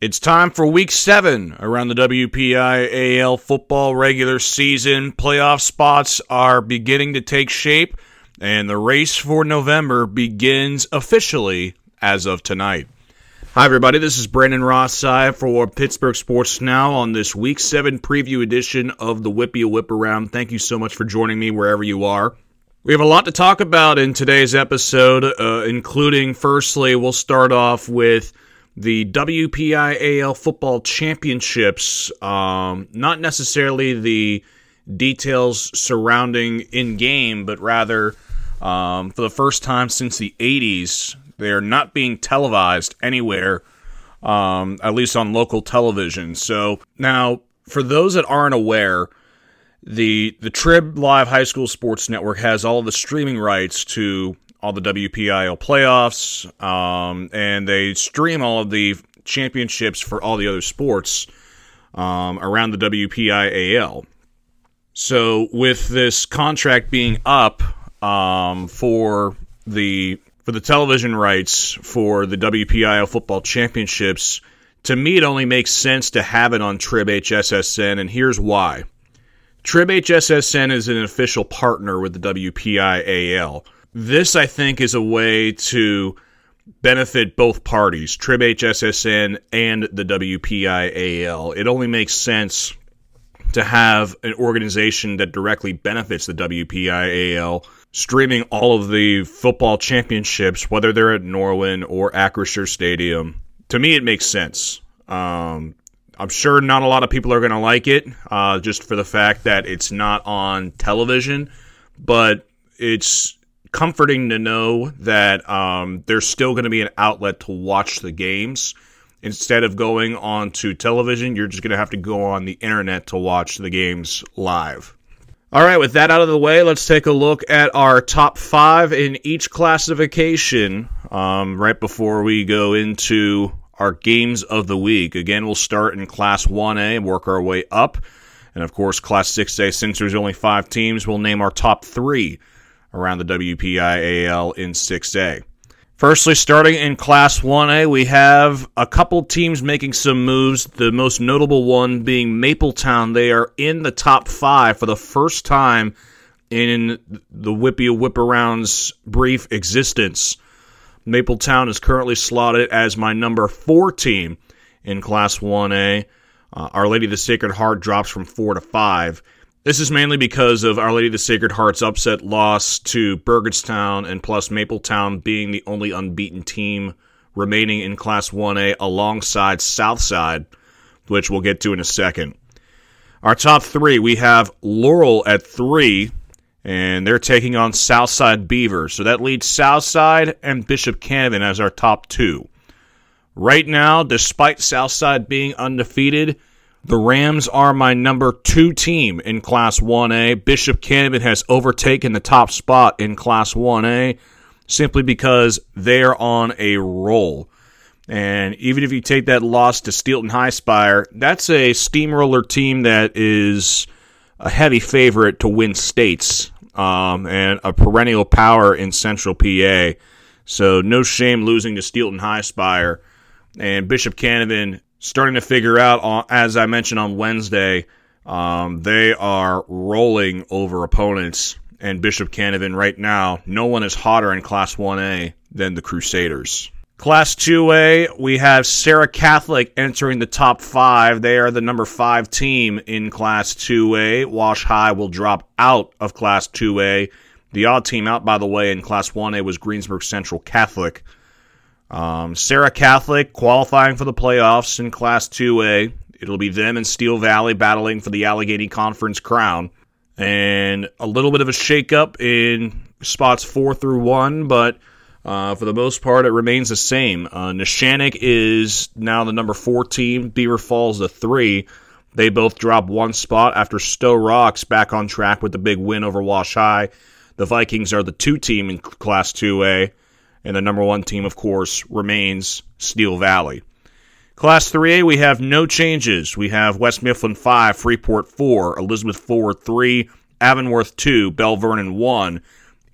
It's time for week seven around the WPI AL football regular season. Playoff spots are beginning to take shape, and the race for November begins officially as of tonight. Hi, everybody. This is Brandon Rossi for Pittsburgh Sports Now on this week seven preview edition of the Whippy Whip Around. Thank you so much for joining me wherever you are. We have a lot to talk about in today's episode, uh, including, firstly, we'll start off with the WPIAL Football Championships, um, not necessarily the details surrounding in game, but rather um, for the first time since the 80s, they're not being televised anywhere, um, at least on local television. So now, for those that aren't aware, the the Trib Live High School Sports Network has all the streaming rights to all the WPIAL playoffs, um, and they stream all of the championships for all the other sports um, around the WPIAL. So, with this contract being up um, for the for the television rights for the WPIAL football championships, to me it only makes sense to have it on Trib HSSN, and here's why. Trib HSSN is an official partner with the WPIAL. This, I think, is a way to benefit both parties, Trib HSSN and the WPIAL. It only makes sense to have an organization that directly benefits the WPIAL streaming all of the football championships, whether they're at Norwin or Acrisure Stadium. To me, it makes sense. Um, I'm sure not a lot of people are going to like it, uh, just for the fact that it's not on television, but it's comforting to know that um, there's still going to be an outlet to watch the games. Instead of going on to television, you're just going to have to go on the internet to watch the games live. All right, with that out of the way, let's take a look at our top five in each classification um, right before we go into our games of the week. Again, we'll start in Class 1A and work our way up. And of course, Class 6A, since there's only five teams, we'll name our top three around the WPIAL in 6A. Firstly, starting in Class 1A, we have a couple teams making some moves. The most notable one being Mapletown. They are in the top five for the first time in the Whippy Whip Around's brief existence. Mapletown is currently slotted as my number four team in Class 1A. Uh, Our Lady of the Sacred Heart drops from four to five. This is mainly because of Our Lady of the Sacred Heart's upset loss to Burgettstown and plus Mapletown being the only unbeaten team remaining in Class 1A alongside Southside, which we'll get to in a second. Our top three, we have Laurel at three, and they're taking on Southside Beaver. So that leads Southside and Bishop Canevin as our top two. Right now, despite Southside being undefeated, the Rams are my number two team in Class 1A. Bishop Canevin has overtaken the top spot in Class 1A simply because they're on a roll. And even if you take that loss to Steelton Highspire, that's a steamroller team that is a heavy favorite to win states um, and a perennial power in Central PA. So no shame losing to Steelton Highspire. And Bishop Canevin starting to figure out, as I mentioned on Wednesday, um, they are rolling over opponents. And Bishop Canevin right now, no one is hotter in Class 1A than the Crusaders. Class 2A, we have Serra Catholic entering the top five. They are the number five team in Class 2A. Wash High will drop out of Class 2A. The odd team out, by the way, in Class 1A was Greensburg Central Catholic. Um, Serra Catholic qualifying for the playoffs in Class 2A. It'll be them and Steel Valley battling for the Allegheny Conference crown. And a little bit of a shakeup in spots four through one, but uh, for the most part, it remains the same. Uh, is now the number four team. Beaver Falls the three. They both drop one spot after Sto-Rox back on track with the big win over Wash High. The Vikings are the two team in Class 2A. And the number one team, of course, remains Steel Valley. Class 3A, we have no changes. We have West Mifflin 5, Freeport 4, Elizabeth Forward 3, Avonworth 2, Belle Vernon 1.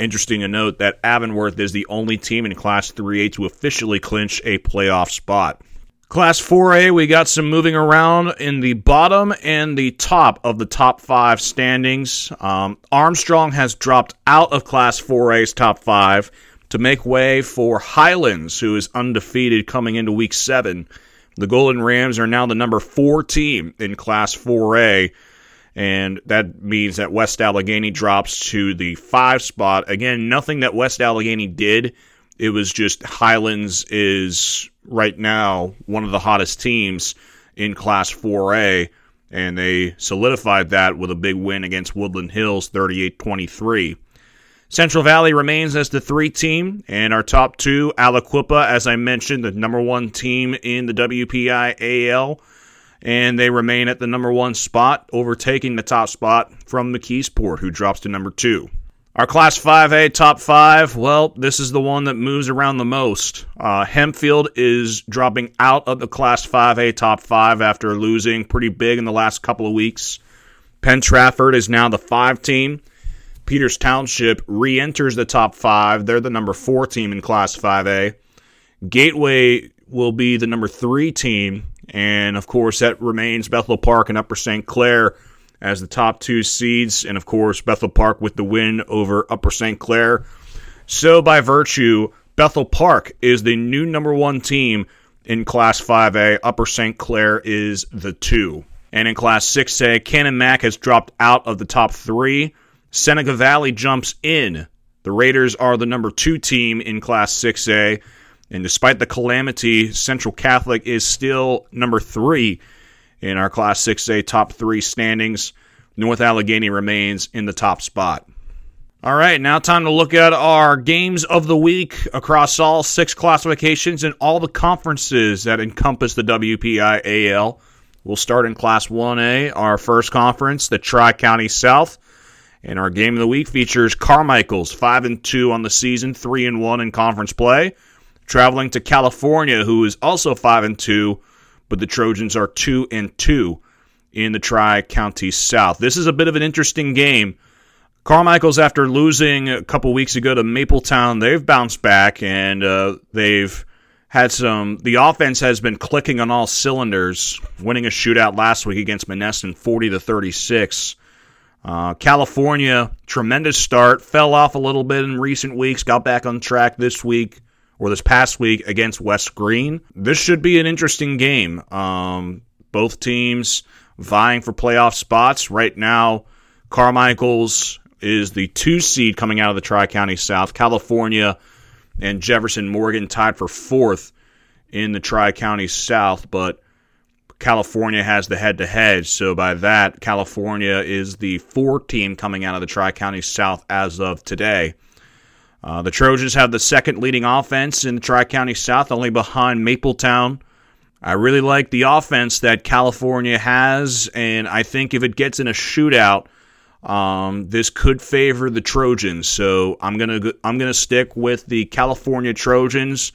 Interesting to note that Avonworth is the only team in Class 3A to officially clinch a playoff spot. Class 4A, we got some moving around in the bottom and the top of the top five standings. Um, Armstrong has dropped out of Class 4A's top five to make way for Highlands, who is undefeated coming into week seven. The Golden Rams are now the number four team in Class 4A, and that means that West Allegheny drops to the five spot. Again, nothing that West Allegheny did. It was just Highlands is right now one of the hottest teams in Class 4A, and they solidified that with a big win against Woodland Hills 38 23. Central Valley remains as the three team, and our top two, Aliquippa, as I mentioned, the number one team in the WPI AL, and they remain at the number one spot, overtaking the top spot from McKeesport, who drops to number two. Our Class 5A top five, well, this is the one that moves around the most. Uh, Hempfield is dropping out of the Class 5A top five after losing pretty big in the last couple of weeks. Penn Trafford is now the five team. Peters Township re enters the top five. They're the number four team in Class 5A. Gateway will be the number three team. And of course, that remains Bethel Park and Upper St. Clair as the top two seeds, and of course, Bethel Park with the win over Upper St. Clair. So, by virtue, Bethel Park is the new number one team in Class 5A. Upper St. Clair is the two. And in Class 6A, Canon Mac has dropped out of the top three. Seneca Valley jumps in. The Raiders are the number two team in Class 6A. And despite the calamity, Central Catholic is still number three in our Class 6A top three standings. North Allegheny remains in the top spot. All right, now time to look at our games of the week across all six classifications and all the conferences that encompass the WPI AL. We'll start in Class 1A, our first conference, the Tri County South. And our game of the week features Carmichaels 5 and 2 on the season, 3 and 1 in conference play, traveling to California, who is also 5 and 2 but the Trojans are 2 and 2 in the Tri County South. This is a bit of an interesting game. Carmichaels, after losing a couple weeks ago to Mapletown, they've bounced back and uh, they've had some. The offense has been clicking on all cylinders, winning a shootout last week against Monessen, 40 to 36. Uh, California, tremendous start, fell off a little bit in recent weeks, got back on track this week or this past week against West Greene. This should be an interesting game. Um, both teams vying for playoff spots. Right now, Carmichaels is the two seed coming out of the Tri County South. California and Jefferson Morgan tied for fourth in the Tri County South, but California has the head to head. So, by that, California is the four team coming out of the Tri County South as of today. Uh, the Trojans have the second leading offense in the Tri County South, only behind Mapletown. I really like the offense that California has, and I think if it gets in a shootout, um, this could favor the Trojans. So I'm gonna I'm gonna stick with the California Trojans,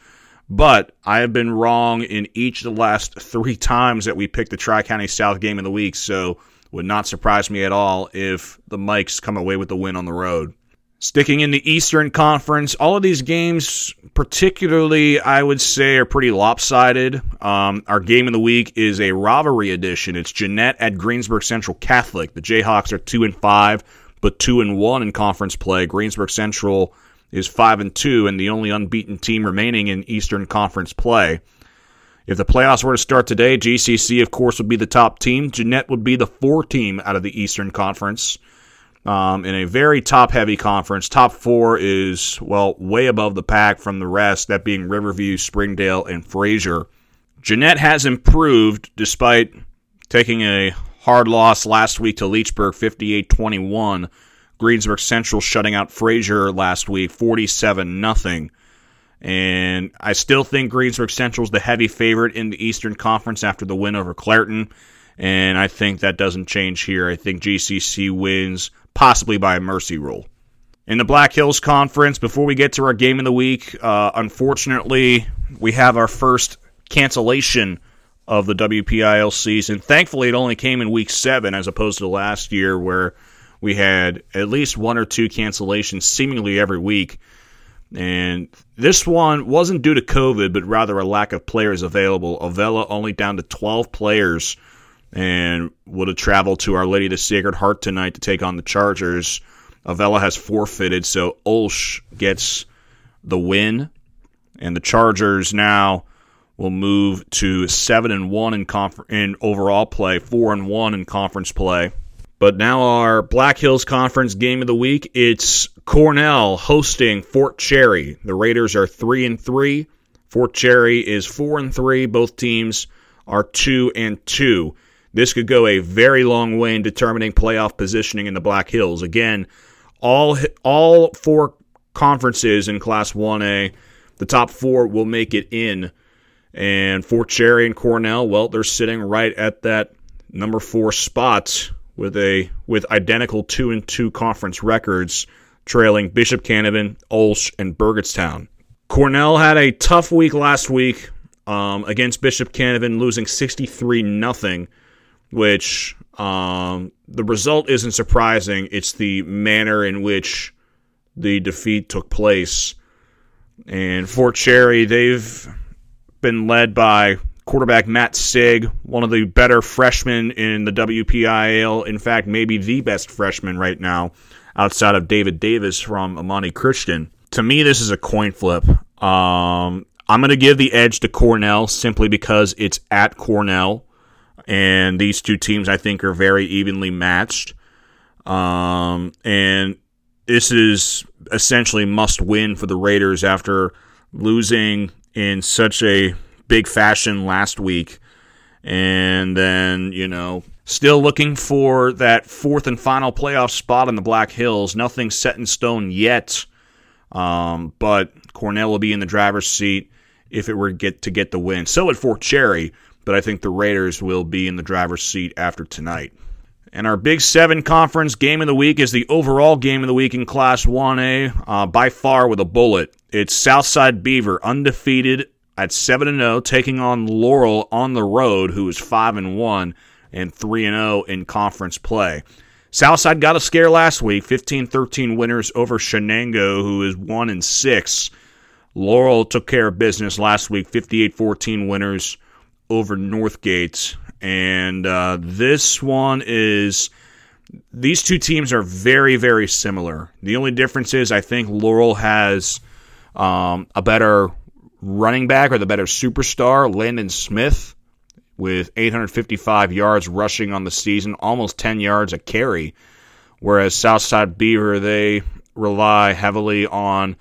but I have been wrong in each of the last three times that we picked the Tri County South game of the week. So would not surprise me at all if the Mikes come away with the win on the road. Sticking in the Eastern Conference, all of these games, particularly, I would say, are pretty lopsided. Um, our game of the week is a rivalry edition. It's Jeannette at Greensburg Central Catholic. The Jayhawks are two and five, but two and one in conference play. Greensburg Central is five and two, and the only unbeaten team remaining in Eastern Conference play. If the playoffs were to start today, GCC, of course, would be the top team. Jeannette would be the four team out of the Eastern Conference um, in a very top heavy conference. Top four is, well, way above the pack from the rest, that being Riverview, Springdale, and Frazier. Jeannette has improved despite taking a hard loss last week to Leechburg 58 21. Greensburg Central shutting out Frazier last week 47 0. And I still think Greensburg Central is the heavy favorite in the Eastern Conference after the win over Clairton. And I think that doesn't change here. I think GCC wins possibly by a mercy rule. In the Black Hills Conference, before we get to our game of the week, uh, unfortunately, we have our first cancellation of the WPIL season. Thankfully, it only came in week seven as opposed to last year where we had at least one or two cancellations seemingly every week. And this one wasn't due to COVID, but rather a lack of players available. Avella only down to 12 players and would have traveled to Our Lady of the Sacred Heart tonight to take on the Chargers. Avella has forfeited, so Olsh gets the win. And the Chargers now will move to seven and one in confer- in overall play, four and one in conference play. But now our Black Hills Conference game of the week, it's Cornell hosting Fort Cherry. The Raiders are three and three. Fort Cherry is four and three. Both teams are two and two. This could go a very long way in determining playoff positioning in the Black Hills. Again, all all four conferences in Class 1A, the top four will make it in and Fort Cherry and Cornell, well, they're sitting right at that number four spot with a with identical two and two conference records, trailing Bishop Canevin, Olsh, and Burgettstown. Cornell had a tough week last week um, against Bishop Canevin, losing 63 nothing, which um, the result isn't surprising. It's the manner in which the defeat took place. And Fort Cherry, they've been led by quarterback Matt Sig, one of the better freshmen in the WPIAL. In fact, maybe the best freshman right now outside of David Davis from Imani Christian. To me, this is a coin flip. Um, I'm going to give the edge to Cornell simply because it's at Cornell, and these two teams I think are very evenly matched. Um, and this is essentially must win for the Raiders after losing in such a big fashion last week. And then, you know, still looking for that fourth and final playoff spot in the Black Hills. Nothing set in stone yet. Um, but Cornell will be in the driver's seat if it were to get to get the win. So at Fort Cherry, but I think the Raiders will be in the driver's seat after tonight. And our Big Seven Conference game of the week is the overall game of the week in Class 1A, uh, by far with a bullet. It's Southside Beaver, undefeated at 7 and 0, taking on Laurel on the road, who is 5 and 1 and 3 and 0 in conference play. Southside got a scare last week, 15 13 winners over Shenango, who is 1 and 6. Laurel took care of business last week, 58 14 winners over Northgate. And uh, this one is. These two teams are very, very similar. The only difference is I think Laurel has um, a better running back or the better superstar, Landon Smith, with 855 yards rushing on the season, almost 10 yards a carry. Whereas Southside Beaver, they rely heavily on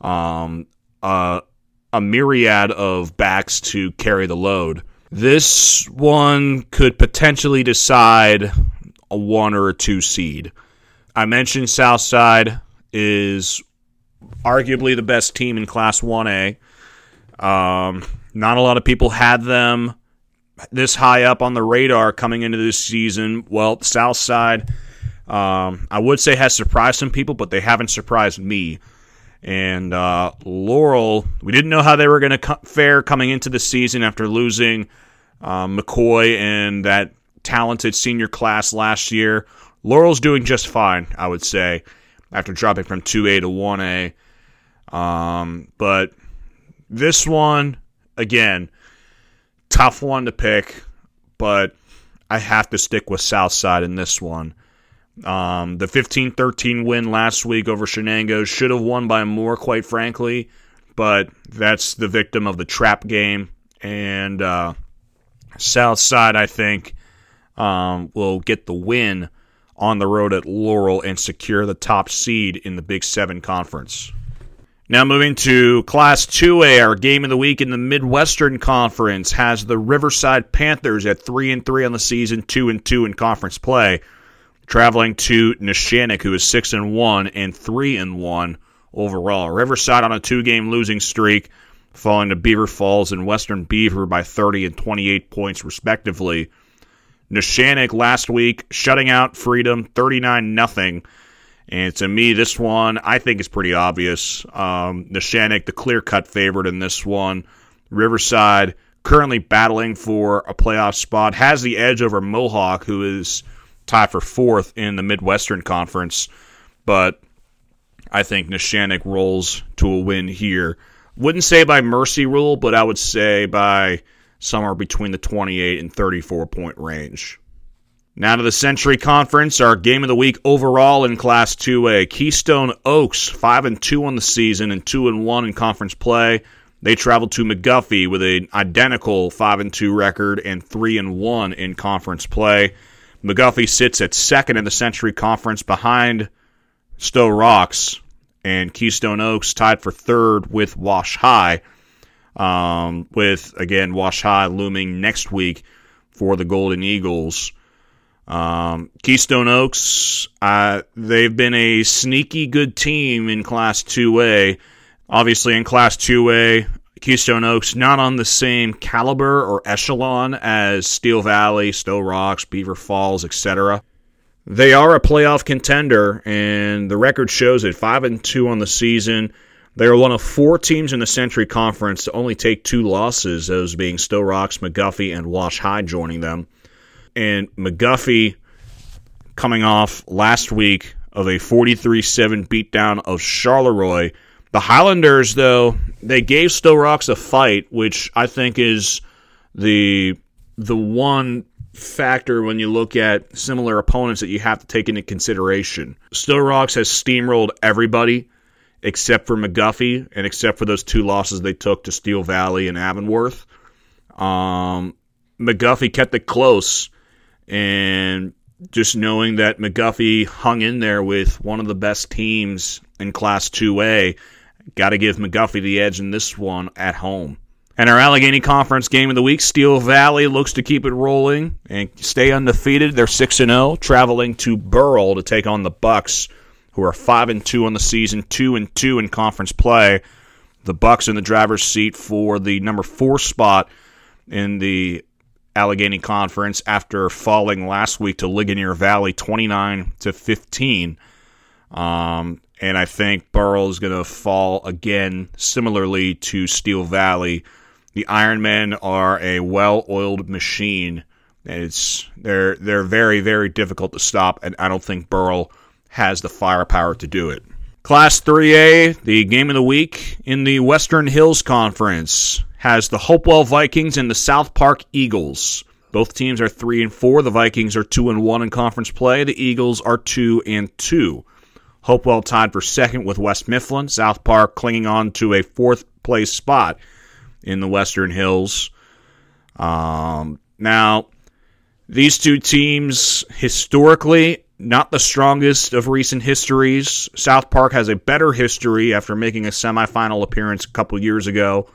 um, a myriad of backs to carry the load. This one could potentially decide a one or a two seed. I mentioned Southside is arguably the best team in Class 1A. Um, not a lot of people had them this high up on the radar coming into this season. Well, Southside, um, I would say has surprised some people, but they haven't surprised me. And uh, Laurel, we didn't know how they were going to co- fare coming into the season after losing um, McCoy and that talented senior class last year. Laurel's doing just fine, I would say, after dropping from 2A to 1A. Um, but this one, again, tough one to pick, but I have to stick with Southside in this one. Um, the 15 13 win last week over Shenango should have won by more, quite frankly, but that's the victim of the trap game. And uh, Southside, I think, um, will get the win on the road at Laurel and secure the top seed in the Big Seven Conference. Now moving to Class 2A, our game of the week in the Midwestern Conference has the Riverside Panthers at 3 and 3 on the season, 2 and 2 in conference play, traveling to Neshannock who is 6 and 1 and 3 and 1 overall. Riverside on a two-game losing streak, falling to Beaver Falls and Western Beaver by 30 and 28 points respectively. Neshannock last week shutting out Freedom 39 nothing and to me, this one I think is pretty obvious. Um, Neshannock, the clear cut favorite in this one. Riverside, currently battling for a playoff spot, has the edge over Mohawk, who is tied for fourth in the Midwestern Conference. But I think Neshannock rolls to a win here. Wouldn't say by mercy rule, but I would say by somewhere between the 28 and 34 point range. Now to the Century Conference, our game of the week overall in Class 2A. Keystone Oaks, 5 and 2 on the season and 2 and 1 in conference play. They traveled to McGuffey with an identical 5 and 2 record and 3 and 1 in conference play. McGuffey sits at second in the Century Conference behind Sto-Rox, and Keystone Oaks tied for third with Wash High. Um, with again Wash High looming next week for the Golden Eagles. Um, Keystone Oaks, uh, they've been a sneaky good team in Class 2A. Obviously, in Class 2A, Keystone Oaks not on the same caliber or echelon as Steel Valley, Sto-Rox, Beaver Falls, etc. They are a playoff contender, and the record shows it five and two on the season. They are one of four teams in the Century Conference to only take two losses, those being Sto-Rox, McGuffey, and Wash High joining them. And McGuffey coming off last week of a 43 7 beatdown of Charleroi. The Highlanders, though, they gave Sto-Rox a fight, which I think is the the one factor when you look at similar opponents that you have to take into consideration. Sto-Rox has steamrolled everybody except for McGuffey and except for those two losses they took to Steel Valley and Avonworth. Um, McGuffey kept it close, and just knowing that McGuffey hung in there with one of the best teams in Class 2A, got to give McGuffey the edge in this one at home. And our Allegheny Conference game of the week, Steel Valley looks to keep it rolling and stay undefeated. They're 6 and 0, traveling to Burrell to take on the Bucks who are five and two on the season, two and two in conference play. The Bucks in the driver's seat for the number four spot in the Allegheny Conference after falling last week to Ligonier Valley, twenty nine to fifteen. Um, and I think Burrell is going to fall again, similarly to Steel Valley. The Ironmen are a well-oiled machine. It's they're they're very very difficult to stop, and I don't think Burrell has the firepower to do it. Class 3A, the game of the week in the Western Hills Conference, has the Hopewell Vikings and the South Park Eagles. Both teams are 3 and 4. The Vikings are 2 and 1 in conference play. The Eagles are 2 and 2. Hopewell tied for second with West Mifflin. South Park clinging on to a fourth place spot in the Western Hills. Um, now, these two teams historically not the strongest of recent histories. South Park has a better history after making a semifinal appearance a couple years ago.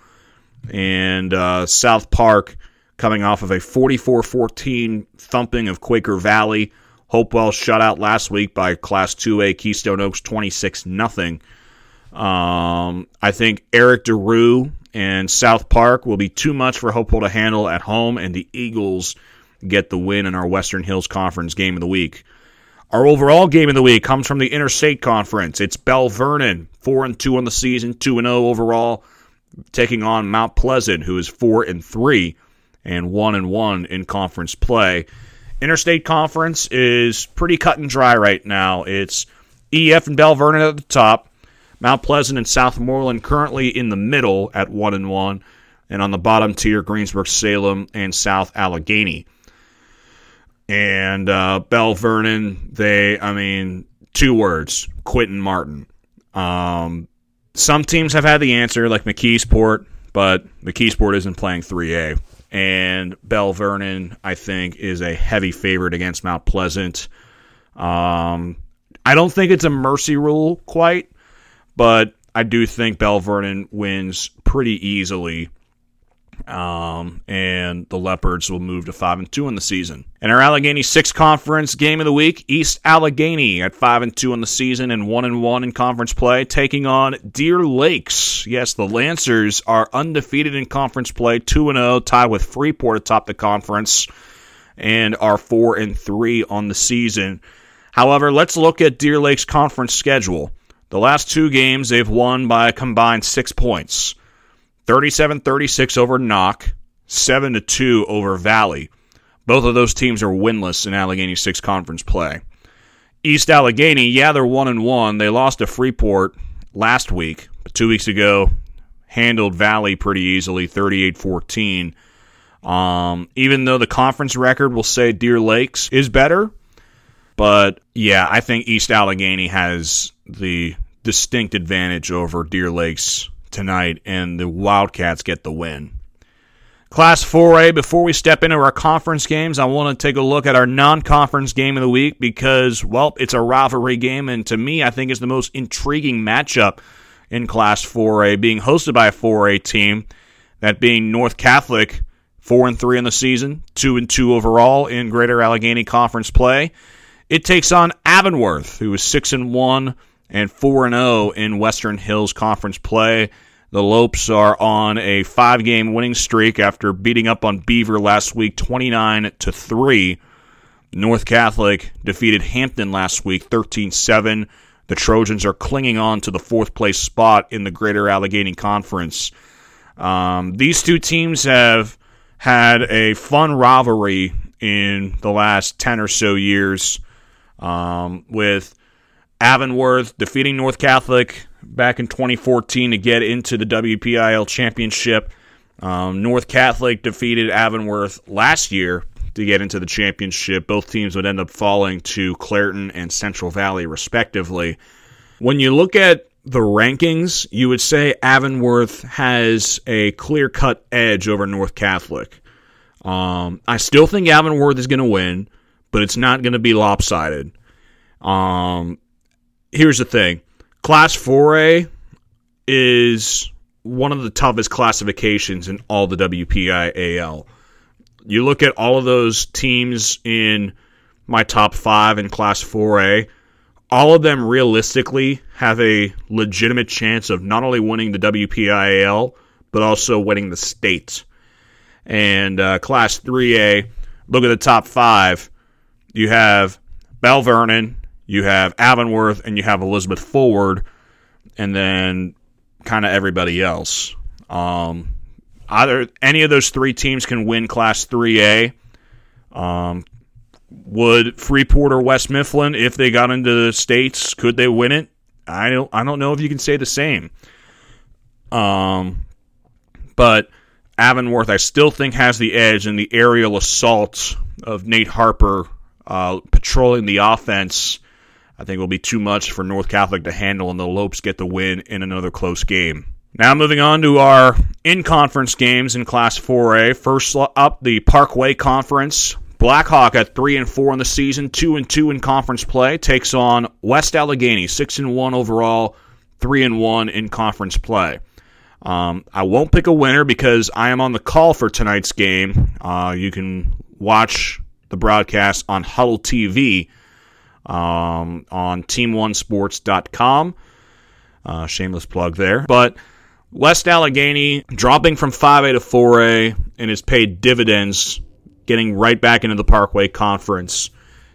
And uh, South Park coming off of a 44 14 thumping of Quaker Valley. Hopewell shut out last week by Class 2A Keystone Oaks 26 0. Um, I think Eric DeRue and South Park will be too much for Hopewell to handle at home, and the Eagles get the win in our Western Hills Conference game of the week. Our overall game of the week comes from the Interstate Conference. It's Belle Vernon, 4 and 2 on the season, 2 and 0 overall, taking on Mount Pleasant, who is 4 and 3 and 1 and 1 in conference play. Interstate Conference is pretty cut and dry right now. It's EF and Belle Vernon at the top, Mount Pleasant and Southmoreland currently in the middle at 1 and 1, and on the bottom tier Greensburg Salem and South Allegheny and uh, Belle Vernon. They, I mean, two words: Quinton Martin. Um, some teams have had the answer, like McKeesport, but McKeesport isn't playing 3A. And Belle Vernon, I think, is a heavy favorite against Mount Pleasant. Um, I don't think it's a mercy rule quite, but I do think Belle Vernon wins pretty easily um, and the Leopards will move to five and two in the season. In our Allegheny Six Conference game of the week, East Allegheny at five and two in the season and one and one in conference play, taking on Deer Lakes. Yes, the Lancers are undefeated in conference play, two and zero, oh, tied with Freeport atop the conference, and are four and three on the season. However, let's look at Deer Lake's conference schedule. The last two games they've won by a combined six points. 37 36 over Knoch, 7 2 over Valley. Both of those teams are winless in Allegheny 6 conference play. East Allegheny, yeah, they're one and one. They lost to Freeport last week, but two weeks ago handled Valley pretty easily, 38-14. Um, even though the conference record will say Deer Lakes is better, but yeah, I think East Allegheny has the distinct advantage over Deer Lakes tonight, and the Wildcats get the win. Class 4A, before we step into our conference games, I want to take a look at our non conference game of the week because, well, it's a rivalry game, and to me, I think it's the most intriguing matchup in Class 4A, being hosted by a 4A team, that being North Catholic, 4 and 3 in the season, 2 and 2 overall in Greater Allegheny Conference play. It takes on Avonworth, who is 6 and 1 and 4 and 0 in Western Hills Conference play. The Lopes are on a five game winning streak after beating up on Beaver last week 29 to 3. North Catholic defeated Hampton last week 13 7. The Trojans are clinging on to the fourth place spot in the Greater Allegheny Conference. Um, these two teams have had a fun rivalry in the last 10 or so years um, with Avonworth defeating North Catholic back in 2014 to get into the WPIAL championship. Um, North Catholic defeated Avonworth last year to get into the championship. Both teams would end up falling to Clairton and Central Valley, respectively. When you look at the rankings, you would say Avonworth has a clear cut edge over North Catholic. Um, I still think Avonworth is going to win, but it's not going to be lopsided. Um, here's the thing Class 4A is one of the toughest classifications in all the WPIAL. You look at all of those teams in my top five in Class 4A, all of them realistically have a legitimate chance of not only winning the WPIAL, but also winning the state. And uh, Class 3A, look at the top five. You have Belle Vernon, you have Avonworth and you have Elizabeth Forward, and then kind of everybody else. Um, either any of those three teams can win Class 3A. Um, would Freeport or West Mifflin, if they got into the states, could they win it? I don't. I don't know if you can say the same. Um, but Avonworth, I still think has the edge in the aerial assault of Nate Harper uh, patrolling the offense I think it will be too much for North Catholic to handle, and the Lopes get the win in another close game. Now, moving on to our in conference games in Class 4A. First up, the Parkway Conference. Blackhawk at 3 and 4 in the season, 2 and 2 in conference play, takes on West Allegheny, 6 and 1 overall, 3 and 1 in conference play. Um, I won't pick a winner because I am on the call for tonight's game. Uh, you can watch the broadcast on Huddle TV um, on team1sports.com. Uh, shameless plug there. But West Allegheny dropping from 5A to 4A and has paid dividends, getting right back into the Parkway Conference.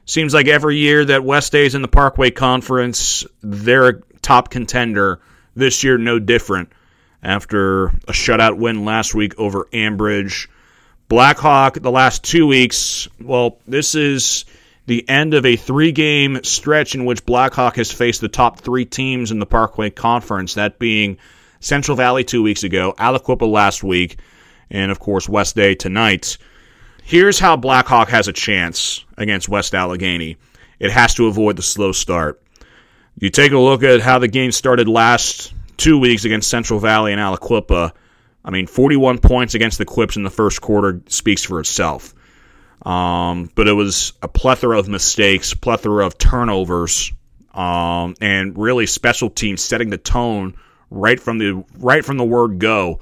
Seems like every year that West is in the Parkway Conference, they're a top contender. This year, no different. After a shutout win last week over Ambridge, Blackhawk the last two weeks. Well, this is the end of a three game stretch in which Blackhawk has faced the top three teams in the Parkway Conference, that being Central Valley two weeks ago, Aliquippa last week, and of course West A tonight. Here's how Blackhawk has a chance against West Allegheny it has to avoid the slow start. You take a look at how the game started last two weeks against Central Valley and Aliquippa. I mean, 41 points against the Quips in the first quarter speaks for itself. Um, but it was a plethora of mistakes, plethora of turnovers, um, and really special teams setting the tone right from the right from the word go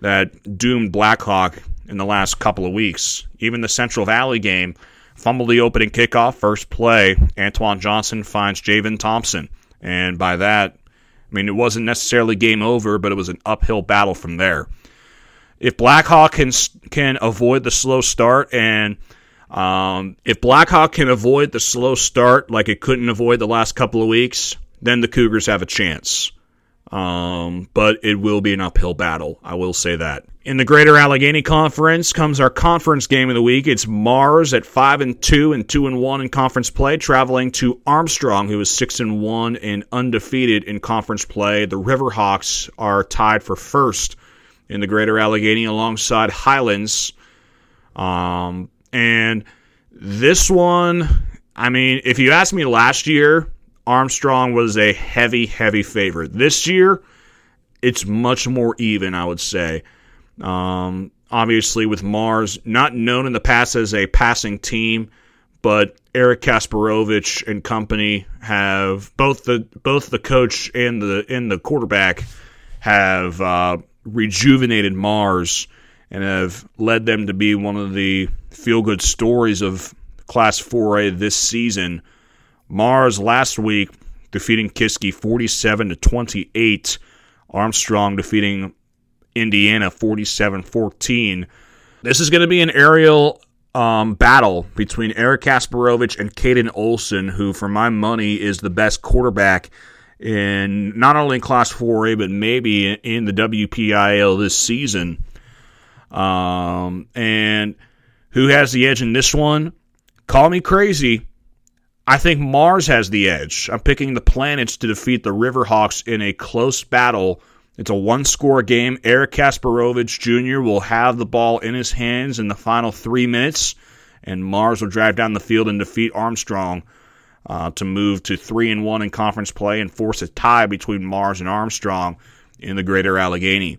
that doomed Blackhawk in the last couple of weeks. Even the Central Valley game fumbled the opening kickoff, first play. Antoine Johnson finds Javen Thompson, and by that, I mean it wasn't necessarily game over, but it was an uphill battle from there. If Blackhawk can can avoid the slow start and um, if Blackhawk can avoid the slow start like it couldn't avoid the last couple of weeks, then the Cougars have a chance. Um, but it will be an uphill battle. I will say that. In the Greater Allegheny Conference comes our conference game of the week. It's Mars at five and two and two and one in conference play, traveling to Armstrong, who is six and one and undefeated in conference play. The Riverhawks are tied for first in the Greater Allegheny alongside Highlands. Um, and this one, I mean, if you asked me last year, Armstrong was a heavy, heavy favorite. This year, it's much more even, I would say. Um, obviously, with Mars, not known in the past as a passing team, but Eric Kasparovich and company have both the both the coach and the and the quarterback have uh, rejuvenated Mars and have led them to be one of the feel good stories of Class 4A this season. Mars last week defeating Kiski 47 to 28. Armstrong defeating Indiana 47 14. This is going to be an aerial um, battle between Eric Kasparovich and Caden Olson, who, for my money, is the best quarterback in not only in Class 4A, but maybe in the WPIAL this season. Um, and who has the edge in this one? Call me crazy. I think Mars has the edge. I'm picking the Planets to defeat the Riverhawks in a close battle it's a one score game. Eric Kasparovich Jr. will have the ball in his hands in the final three minutes, and Mars will drive down the field and defeat Armstrong uh, to move to 3 and 1 in conference play and force a tie between Mars and Armstrong in the greater Allegheny.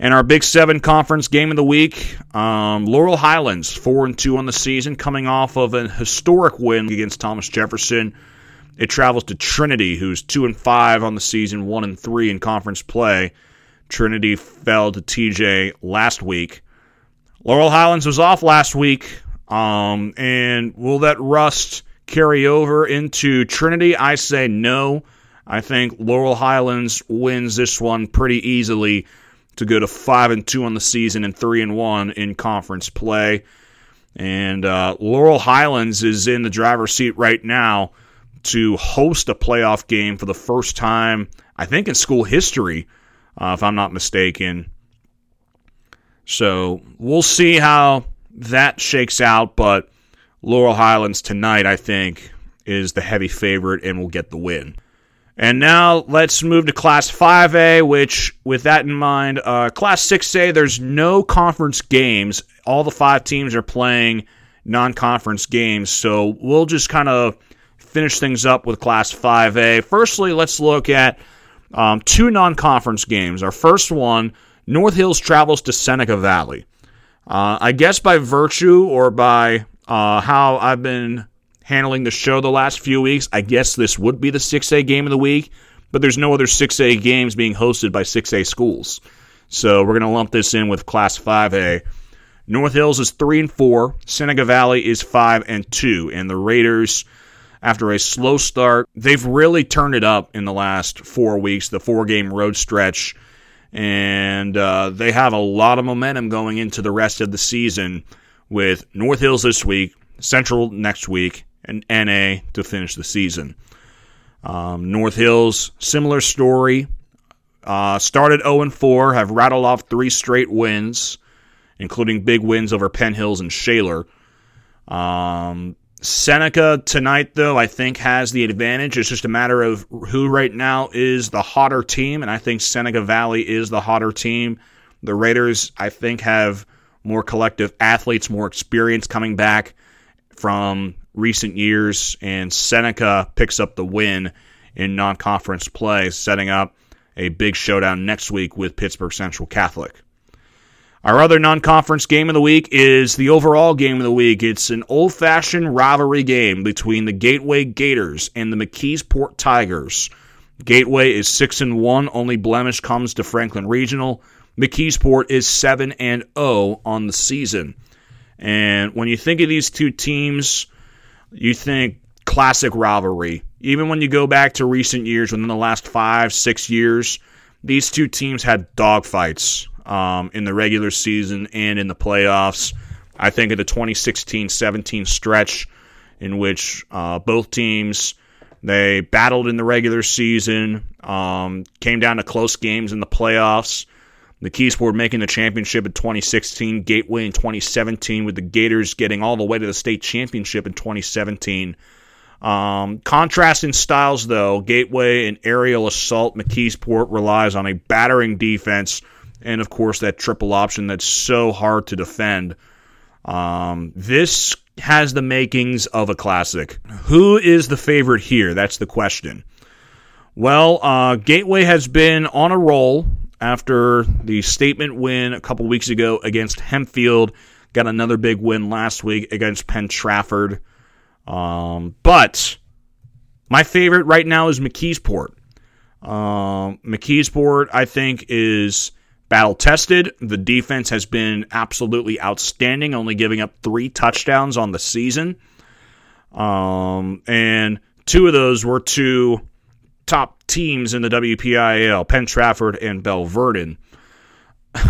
And our Big Seven conference game of the week, um, Laurel Highlands, 4 and 2 on the season, coming off of an historic win against Thomas Jefferson. It travels to Trinity, who's two and five on the season, one and three in conference play. Trinity fell to TJ last week. Laurel Highlands was off last week, um, and will that rust carry over into Trinity? I say no. I think Laurel Highlands wins this one pretty easily to go to five and two on the season and three and one in conference play. And uh, Laurel Highlands is in the driver's seat right now to host a playoff game for the first time, I think, in school history, uh, if I'm not mistaken. So we'll see how that shakes out, but Laurel Highlands tonight, I think, is the heavy favorite and will get the win. And now let's move to Class 5A, which, with that in mind, uh, Class 6A, there's no conference games. All the five teams are playing non conference games. So we'll just kind of finish things up with Class 5A. Firstly, let's look at um, two non conference games. Our first one North Hills travels to Seneca Valley. Uh, I guess by virtue or by uh, how I've been handling the show the last few weeks, I guess this would be the 6A game of the week, but there's no other 6A games being hosted by 6A schools. So we're going to lump this in with Class 5A. North Hills is 3 and 4, Seneca Valley is 5 and 2, and the Raiders after a slow start. They've really turned it up in the last four weeks, the four game road stretch, and uh, they have a lot of momentum going into the rest of the season with North Hills this week, Central next week, and NA to finish the season. Um, North Hills, similar story. Uh, started 0 4, have rattled off three straight wins, including big wins over Penn Hills and Shaler. Um, Seneca tonight, though, I think has the advantage. It's just a matter of who right now is the hotter team, and I think Seneca Valley is the hotter team. The Raiders, I think, have more collective athletes, more experience coming back from recent years, and Seneca picks up the win in non conference play, setting up a big showdown next week with Pittsburgh Central Catholic. Our other non conference game of the week is the overall game of the week. It's an old fashioned rivalry game between the Gateway Gators and the McKeesport Tigers. Gateway is 6 and 1, only blemish comes to Franklin Regional. McKeesport is 7 and 0 on the season. And when you think of these two teams, you think classic rivalry. Even when you go back to recent years, within the last five, six years, these two teams had dogfights um, in the regular season and in the playoffs. I think of the 2016 17 stretch in which uh, both teams They battled in the regular season, um, came down to close games in the playoffs. McKeesport making the championship in 2016, Gateway in 2017, with the Gators getting all the way to the state championship in 2017. Um, contrasting styles, though, Gateway and aerial assault, McKeesport relies on a battering defense, and of course that triple option that's so hard to defend. Um, this has the makings of a classic. Who is the favorite here? That's the question. Well, uh, Gateway has been on a roll after the statement win a couple weeks ago against Hempfield. Got another big win last week against Penn Trafford. Um, but my favorite right now is McKeesport. Um, McKeesport, I think, is battle tested. The defense has been absolutely outstanding, only giving up three touchdowns on the season. Um, and two of those were two top teams in the WPIAL, Penn Trafford and Belle Vernon.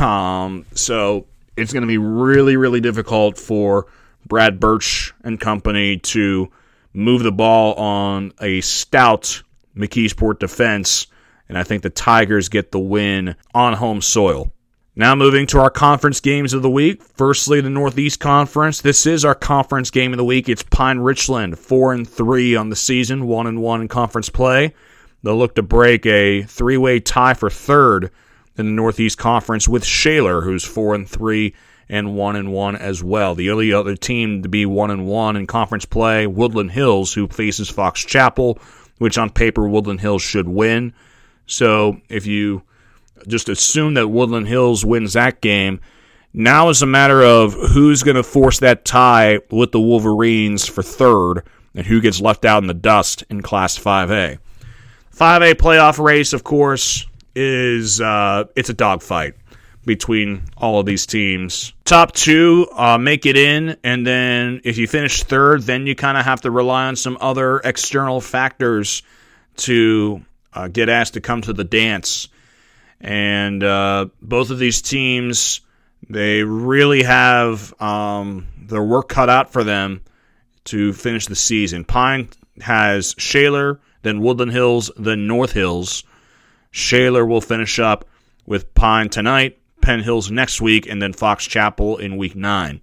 Um, so it's going to be really, really difficult for Brad Birch and company to move the ball on a stout McKeesport defense, and I think the Tigers get the win on home soil. Now moving to our conference games of the week. Firstly, the Northeast Conference. This is our conference game of the week. It's Pine Richland, four and three on the season, one and one in conference play. They'll look to break a three-way tie for third in the Northeast Conference with Shaler, who's four and three and one and one as well. The only other team to be one and one in conference play, Woodland Hills, who faces Fox Chapel, which on paper Woodland Hills should win. So if you just assume that Woodland Hills wins that game, now it's a matter of who's going to force that tie with the Wolverines for third and who gets left out in the dust in Class 5A. 5A playoff race, of course, is uh, it's a dogfight between all of these teams. Top two uh, make it in, and then if you finish third, then you kind of have to rely on some other external factors to uh, get asked to come to the dance. And uh, both of these teams, they really have um, their work cut out for them to finish the season. Pine has Shaler, then Woodland Hills, then North Hills. Shaler will finish up with Pine tonight. Penn Hills next week, and then Fox Chapel in week nine.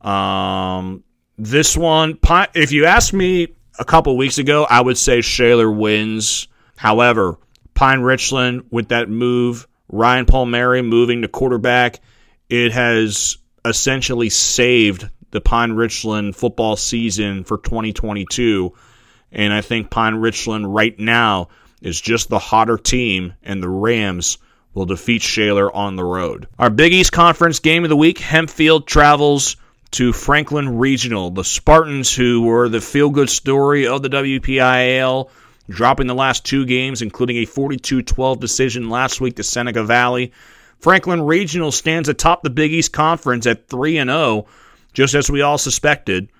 Um, this one, if you asked me a couple weeks ago, I would say Shaler wins. However, Pine Richland with that move, Ryan Palmieri moving to quarterback, it has essentially saved the Pine Richland football season for 2022. And I think Pine Richland right now is just the hotter team, and the Rams will defeat Shaler on the road. Our Big East Conference game of the week Hempfield travels to Franklin Regional. The Spartans, who were the feel good story of the WPIAL, dropping the last two games, including a 42 12 decision last week to Seneca Valley. Franklin Regional stands atop the Big East Conference at 3 0, just as we all suspected,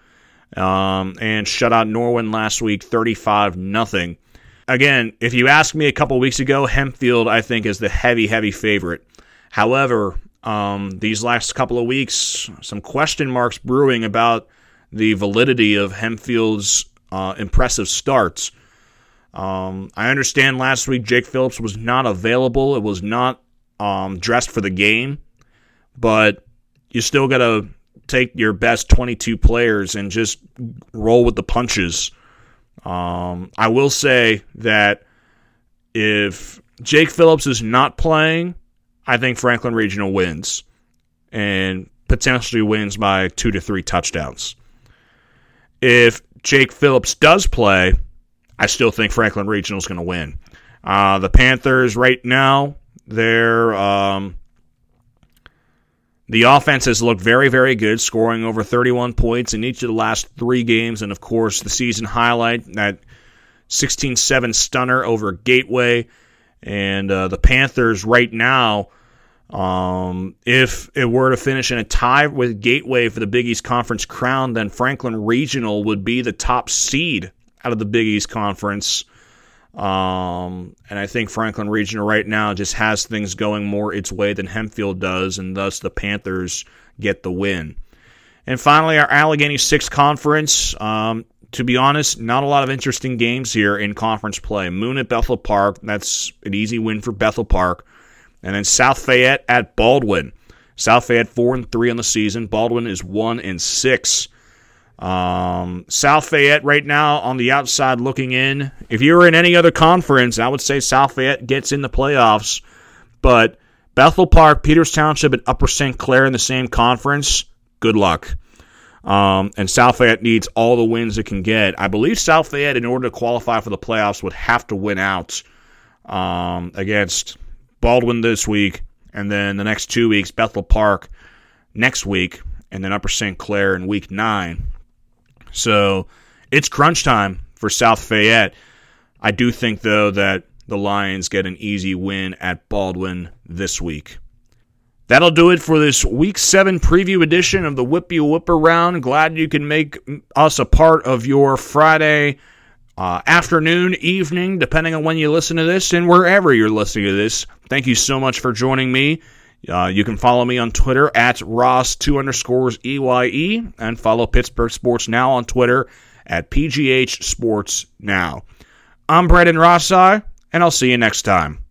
um, and shut out Norwin last week 35 0 again, if you asked me a couple weeks ago, Hempfield, I think, is the heavy, heavy favorite. However, um, these last couple of weeks, some question marks brewing about the validity of Hempfield's uh, impressive starts. Um, I understand last week Jake Phillips was not available. It was not um, dressed for the game, but you still got to take your best 22 players and just roll with the punches. Um, I will say that if Jake Phillips is not playing, I think Franklin Regional wins and potentially wins by two to three touchdowns. If Jake Phillips does play, I still think Franklin Regional is going to win. Uh, the Panthers right now, they're um, the offense has looked very, very good, scoring over 31 points in each of the last three games. And of course, the season highlight, that 16 7 stunner over Gateway. And uh, the Panthers, right now, um, if it were to finish in a tie with Gateway for the Big East Conference crown, then Franklin Regional would be the top seed out of the Big East Conference. Um, and I think Franklin Regional right now just has things going more its way than Hempfield does, and thus the Panthers get the win. And finally, our Allegheny Six Conference. Um, to be honest, not a lot of interesting games here in conference play. Moon at Bethel Park, that's an easy win for Bethel Park. And then South Fayette at Baldwin. South Fayette four and three on the season. Baldwin is one and six. Um, South Fayette right now on the outside looking in. If you were in any other conference, I would say South Fayette gets in the playoffs. But Bethel Park, Peters Township, and Upper St. Clair in the same conference. Good luck. Um, and South Fayette needs all the wins it can get. I believe South Fayette, in order to qualify for the playoffs, would have to win out um, against Baldwin this week, and then the next two weeks, Bethel Park next week, and then Upper St. Clair in week nine. So it's crunch time for South Fayette. I do think, though, that the Lions get an easy win at Baldwin this week. That'll do it for this week seven preview edition of the Whippy Whipper Round. Glad you can make us a part of your Friday uh, afternoon, evening, depending on when you listen to this and wherever you're listening to this. Thank you so much for joining me. Uh, you can follow me on Twitter at Ross2 underscores EYE and follow Pittsburgh Sports Now on Twitter at PGH Sports Now. I'm Brandon Rossi, and I'll see you next time.